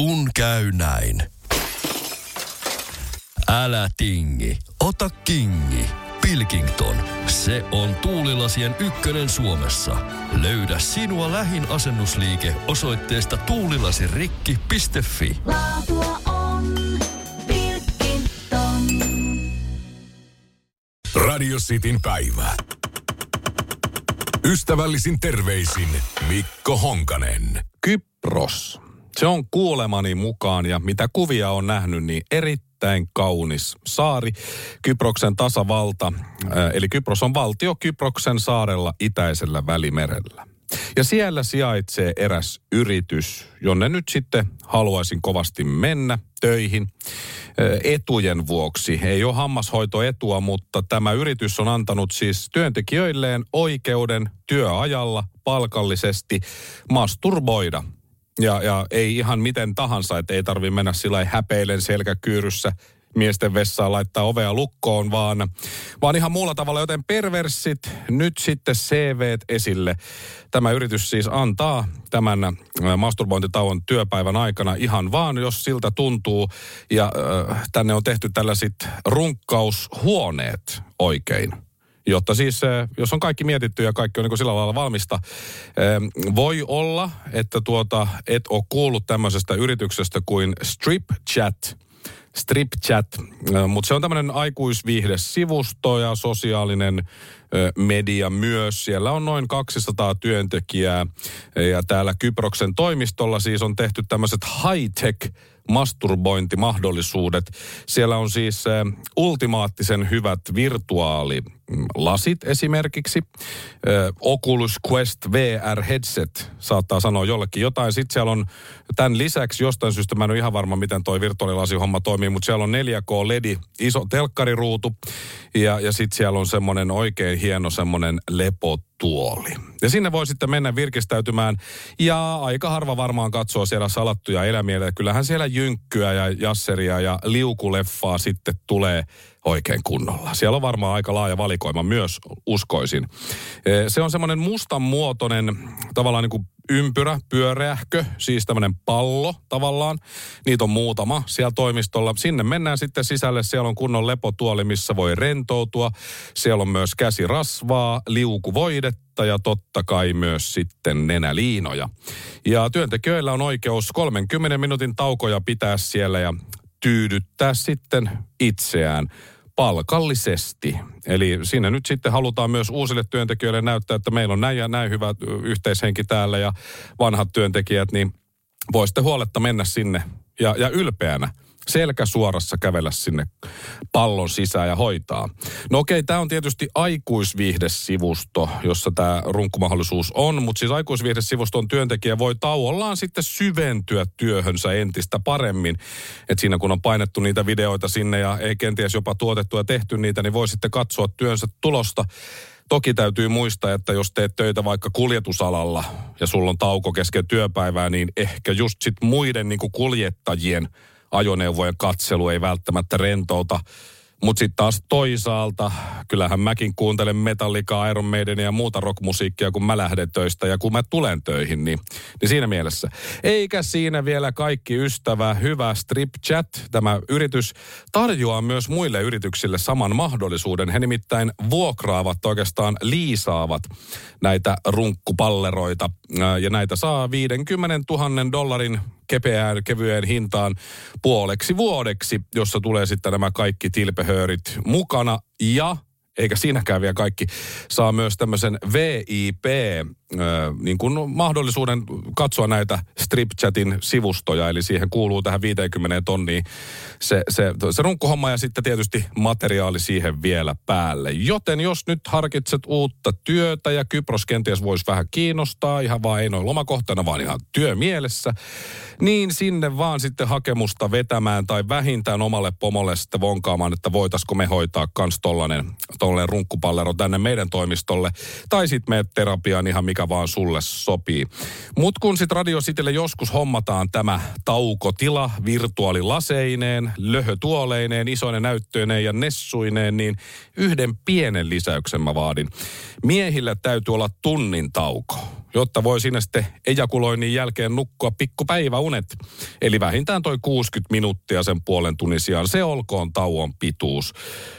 Kun käy näin. Älä tingi, ota kingi. Pilkington, se on tuulilasien ykkönen Suomessa. Löydä sinua lähin asennusliike osoitteesta tuulilasirikki.fi. Laatua on Pilkington. Radio Cityn päivä. Ystävällisin terveisin Mikko Honkanen. Kypros. Se on kuulemani mukaan ja mitä kuvia on nähnyt, niin erittäin kaunis saari. Kyproksen tasavalta, äh, eli Kypros on valtio Kyproksen saarella itäisellä välimerellä. Ja siellä sijaitsee eräs yritys, jonne nyt sitten haluaisin kovasti mennä töihin äh, etujen vuoksi. Ei ole hammashoitoetua, mutta tämä yritys on antanut siis työntekijöilleen oikeuden työajalla palkallisesti masturboida ja, ja ei ihan miten tahansa, että ei tarvi mennä sillä häpeilen selkäkyyryssä miesten vessaan laittaa ovea lukkoon, vaan, vaan ihan muulla tavalla, joten perversit nyt sitten CV esille. Tämä yritys siis antaa tämän äh, masturbointitauon työpäivän aikana ihan vaan, jos siltä tuntuu. Ja äh, tänne on tehty tällaiset runkkaushuoneet oikein jotta siis, äh, jos on kaikki mietitty ja kaikki on niin sillä lailla valmista, ähm, voi olla, että tuota, et ole kuullut tämmöisestä yrityksestä kuin Strip Chat. Strip Chat, äh, mutta se on tämmöinen aikuisviihdesivusto ja sosiaalinen media myös. Siellä on noin 200 työntekijää ja täällä Kyproksen toimistolla siis on tehty tämmöiset high-tech masturbointimahdollisuudet. Siellä on siis äh, ultimaattisen hyvät virtuaalilasit esimerkiksi. Äh, Oculus Quest VR headset saattaa sanoa jollekin jotain. Sitten siellä on tämän lisäksi jostain syystä, mä en ole ihan varma miten toi virtuaalilasihomma toimii, mutta siellä on 4K LED, iso telkkariruutu ja, ja sitten siellä on semmoinen oikein hieno semmoinen lepotuoli. Ja sinne voi sitten mennä virkistäytymään ja aika harva varmaan katsoo siellä salattuja elämiä. Kyllähän siellä jynkkyä ja jasseria ja liukuleffaa sitten tulee oikein kunnolla. Siellä on varmaan aika laaja valikoima myös, uskoisin. Eh, Se on semmoinen mustanmuotoinen, tavallaan niin kuin ympyrä, pyöreähkö, siis tämmöinen pallo tavallaan. Niitä on muutama siellä toimistolla. Sinne mennään sitten sisälle, siellä on kunnon lepotuoli, missä voi rentoutua. Siellä on myös käsirasvaa, liukuvoidetta ja totta kai myös sitten nenäliinoja. Ja työntekijöillä on oikeus 30 minuutin taukoja pitää siellä ja tyydyttää sitten itseään palkallisesti. Eli siinä nyt sitten halutaan myös uusille työntekijöille näyttää, että meillä on näin ja näin hyvä yhteishenki täällä ja vanhat työntekijät, niin voi sitten huoletta mennä sinne ja, ja ylpeänä selkä suorassa kävellä sinne pallon sisään ja hoitaa. No okei, tämä on tietysti aikuisviihdesivusto, jossa tämä runkkumahdollisuus on, mutta siis aikuisviihdesivuston työntekijä voi tauollaan sitten syventyä työhönsä entistä paremmin. että siinä kun on painettu niitä videoita sinne ja ei kenties jopa tuotettu ja tehty niitä, niin voi sitten katsoa työnsä tulosta. Toki täytyy muistaa, että jos teet töitä vaikka kuljetusalalla ja sulla on tauko kesken työpäivää, niin ehkä just sit muiden niin kuljettajien ajoneuvojen katselu ei välttämättä rentouta. Mutta sitten taas toisaalta, kyllähän mäkin kuuntelen Metallicaa, Iron Maidenia ja muuta rockmusiikkia, kun mä lähden töistä ja kun mä tulen töihin, niin, niin siinä mielessä. Eikä siinä vielä kaikki ystävä, hyvä Strip Chat, tämä yritys tarjoaa myös muille yrityksille saman mahdollisuuden. He nimittäin vuokraavat oikeastaan liisaavat näitä runkkupalleroita ja näitä saa 50 000 dollarin kepeään, kevyeen hintaan puoleksi vuodeksi, jossa tulee sitten nämä kaikki tilpehöörit mukana. Ja eikä siinäkään vielä kaikki, saa myös tämmöisen VIP, niin kuin mahdollisuuden katsoa näitä StripChatin sivustoja, eli siihen kuuluu tähän 50 tonniin se, se, se runkkuhomma ja sitten tietysti materiaali siihen vielä päälle. Joten jos nyt harkitset uutta työtä ja Kypros kenties voisi vähän kiinnostaa, ihan vaan ei noin lomakohtana, vaan ihan työmielessä, niin sinne vaan sitten hakemusta vetämään tai vähintään omalle pomolle sitten vonkaamaan, että voitaisiko me hoitaa kans tollanen, tollanen runkkupallero tänne meidän toimistolle. Tai sitten me terapiaan ihan mikä vaan sulle sopii. Mut kun sitten Radio Citylle joskus hommataan tämä taukotila virtuaalilaseineen, löhötuoleineen, isoinen näyttöineen ja nessuineen, niin yhden pienen lisäyksen mä vaadin. Miehillä täytyy olla tunnin tauko. jotta voi sinne sitten ejakuloinnin jälkeen nukkua pikkupäiväunet. Eli vähintään toi 60 minuuttia sen puolen tunnin sijaan. Se olkoon tauon pituus.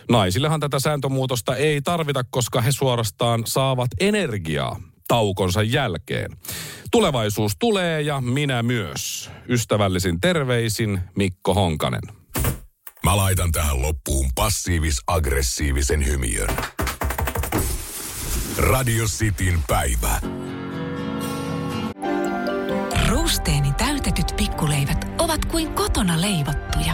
Naisillehan tätä sääntömuutosta ei tarvita, koska he suorastaan saavat energiaa taukonsa jälkeen. Tulevaisuus tulee ja minä myös. Ystävällisin terveisin Mikko Honkanen. Mä laitan tähän loppuun passiivis-aggressiivisen hymiön. Radio Cityn päivä. Ruusteeni täytetyt pikkuleivät ovat kuin kotona leivottuja,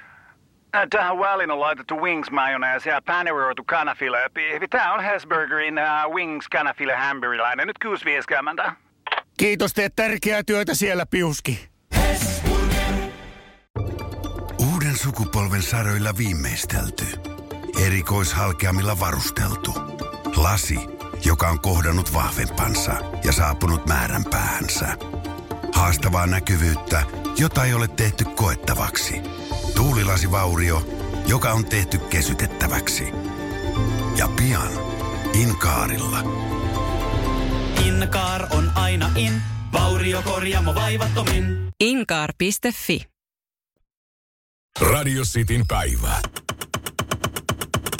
Äh, Tähän väliin on laitettu wings mayonnaise ja paneroitu kanafila. Tämä on Hesburgerin uh, wings kanafila hamburilainen. Nyt 6.50. Kiitos, teet tärkeää työtä siellä, Piuski. Uuden sukupolven saroilla viimeistelty. Erikoishalkeamilla varusteltu. Lasi, joka on kohdannut vahvempansa ja saapunut määränpäähänsä. Haastavaa näkyvyyttä, jota ei ole tehty koettavaksi. Tuulilasivaurio, joka on tehty kesytettäväksi. Ja pian Inkaarilla. Inkaar on aina in, vauriokorjaamo vaivattomin. Inkaar.fi Radio Cityn päivä.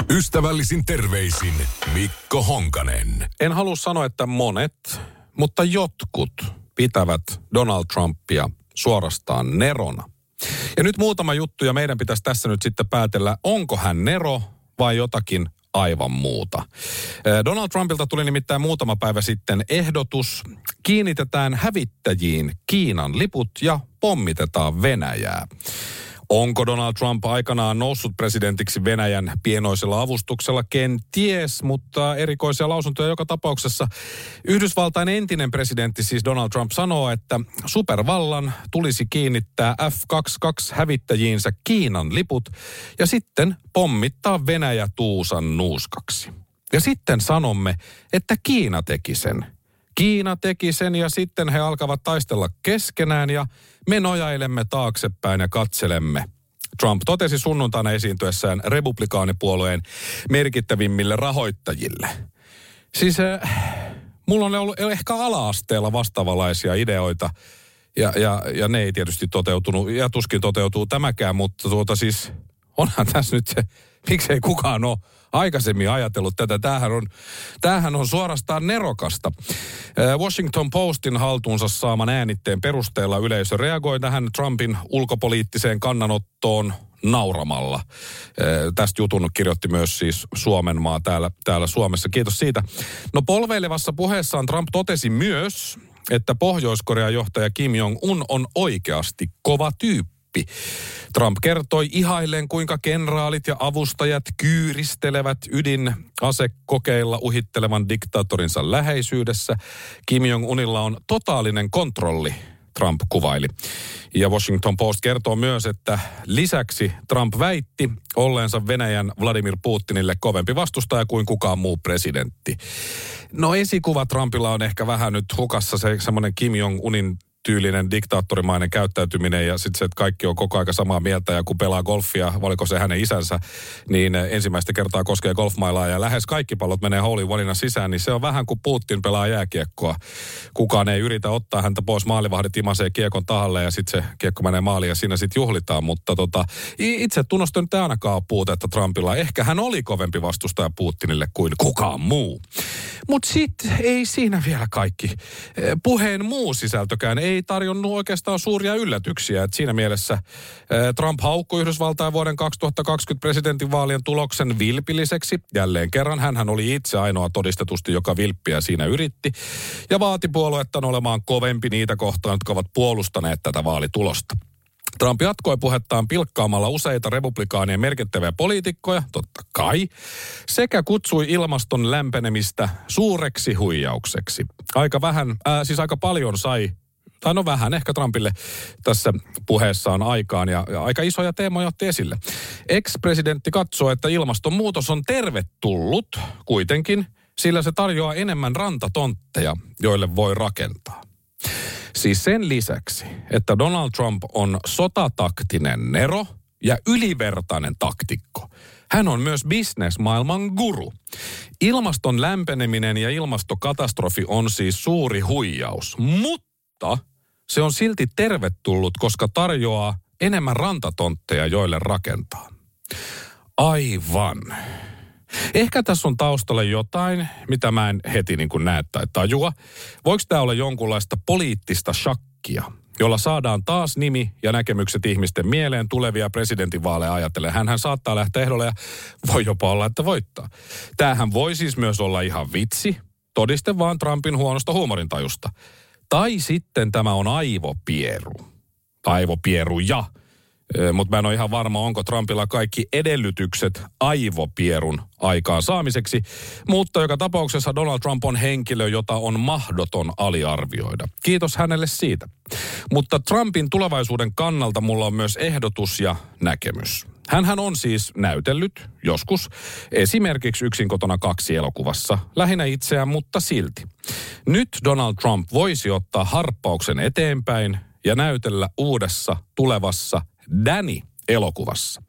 Ystävällisin terveisin Mikko Honkanen. En halua sanoa, että monet, mutta jotkut pitävät Donald Trumpia suorastaan nerona. Ja nyt muutama juttu ja meidän pitäisi tässä nyt sitten päätellä, onko hän nero vai jotakin aivan muuta. Donald Trumpilta tuli nimittäin muutama päivä sitten ehdotus. Kiinnitetään hävittäjiin Kiinan liput ja pommitetaan Venäjää. Onko Donald Trump aikanaan noussut presidentiksi Venäjän pienoisella avustuksella? Kenties, mutta erikoisia lausuntoja joka tapauksessa. Yhdysvaltain entinen presidentti, siis Donald Trump, sanoo, että supervallan tulisi kiinnittää F-22-hävittäjiinsä Kiinan liput ja sitten pommittaa Venäjä tuusan nuuskaksi. Ja sitten sanomme, että Kiina teki sen. Kiina teki sen ja sitten he alkavat taistella keskenään ja me nojailemme taaksepäin ja katselemme. Trump totesi sunnuntaina esiintyessään republikaanipuolueen merkittävimmille rahoittajille. Siis äh, mulla on ollut ehkä ala-asteella vastaavanlaisia ideoita ja, ja, ja ne ei tietysti toteutunut ja tuskin toteutuu tämäkään, mutta tuota siis onhan tässä nyt se, miksei kukaan ole aikaisemmin ajatellut tätä. Tämähän on, tämähän on suorastaan nerokasta. Washington Postin haltuunsa saaman äänitteen perusteella yleisö reagoi tähän Trumpin ulkopoliittiseen kannanottoon nauramalla. Tästä jutun kirjoitti myös siis Suomen maa täällä, täällä Suomessa. Kiitos siitä. No polveilevassa puheessaan Trump totesi myös, että Pohjois-Korean johtaja Kim Jong-un on oikeasti kova tyyppi oppi. Trump kertoi ihailleen, kuinka kenraalit ja avustajat kyyristelevät ydinasekokeilla uhittelevan diktaattorinsa läheisyydessä. Kim Jong-unilla on totaalinen kontrolli Trump kuvaili. Ja Washington Post kertoo myös, että lisäksi Trump väitti olleensa Venäjän Vladimir Putinille kovempi vastustaja kuin kukaan muu presidentti. No esikuva Trumpilla on ehkä vähän nyt hukassa se semmoinen Kim Jong-unin tyylinen diktaattorimainen käyttäytyminen ja sitten se, että kaikki on koko aika samaa mieltä ja kun pelaa golfia, valiko se hänen isänsä, niin ensimmäistä kertaa koskee golfmailaa ja lähes kaikki pallot menee hole in sisään, niin se on vähän kuin Putin pelaa jääkiekkoa. Kukaan ei yritä ottaa häntä pois maalivahdit imasee kiekon tahalle ja sitten se kiekko menee maaliin ja siinä sitten juhlitaan, mutta tota, itse tunnustan nyt ainakaan ole puutetta Trumpilla. Ehkä hän oli kovempi vastustaja Putinille kuin kukaan muu. Mutta sitten ei siinä vielä kaikki. Puheen muu sisältökään ei ei tarjonnut oikeastaan suuria yllätyksiä. Et siinä mielessä Trump haukkui Yhdysvaltain vuoden 2020 presidentinvaalien tuloksen vilpilliseksi. Jälleen kerran hän oli itse ainoa todistetusti, joka vilppiä siinä yritti. Ja vaati puoluettaan olemaan kovempi niitä kohtaan, jotka ovat puolustaneet tätä vaalitulosta. Trump jatkoi puhettaan pilkkaamalla useita republikaanien merkittäviä poliitikkoja, totta kai, sekä kutsui ilmaston lämpenemistä suureksi huijaukseksi. Aika vähän, äh, siis aika paljon sai tai no vähän ehkä Trumpille tässä puheessaan aikaan ja, ja aika isoja teemoja otti esille. Ex-presidentti katsoo, että ilmastonmuutos on tervetullut kuitenkin, sillä se tarjoaa enemmän rantatontteja, joille voi rakentaa. Siis sen lisäksi, että Donald Trump on sotataktinen nero ja ylivertainen taktikko, hän on myös bisnesmaailman guru. Ilmaston lämpeneminen ja ilmastokatastrofi on siis suuri huijaus, mutta se on silti tervetullut, koska tarjoaa enemmän rantatontteja, joille rakentaa. Aivan. Ehkä tässä on taustalla jotain, mitä mä en heti niin kuin näe tai tajua. Voiko tämä olla jonkunlaista poliittista shakkia, jolla saadaan taas nimi ja näkemykset ihmisten mieleen tulevia presidentinvaaleja ajatellen. Hänhän saattaa lähteä ehdolle ja voi jopa olla, että voittaa. Tämähän voi siis myös olla ihan vitsi, todiste vaan Trumpin huonosta huumorintajusta. Tai sitten tämä on aivopieru. Aivopieruja. Mutta mä en ole ihan varma, onko Trumpilla kaikki edellytykset aivopierun aikaan saamiseksi. Mutta joka tapauksessa Donald Trump on henkilö, jota on mahdoton aliarvioida. Kiitos hänelle siitä. Mutta Trumpin tulevaisuuden kannalta mulla on myös ehdotus ja näkemys. Hänhän on siis näytellyt joskus esimerkiksi yksin kotona kaksi elokuvassa, lähinnä itseään, mutta silti. Nyt Donald Trump voisi ottaa harppauksen eteenpäin ja näytellä uudessa tulevassa Danny-elokuvassa.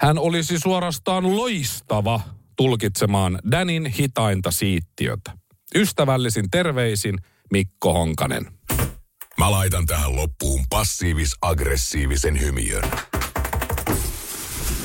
Hän olisi suorastaan loistava tulkitsemaan Danin hitainta siittiötä. Ystävällisin terveisin Mikko Honkanen. Mä laitan tähän loppuun passiivis-aggressiivisen hymiön.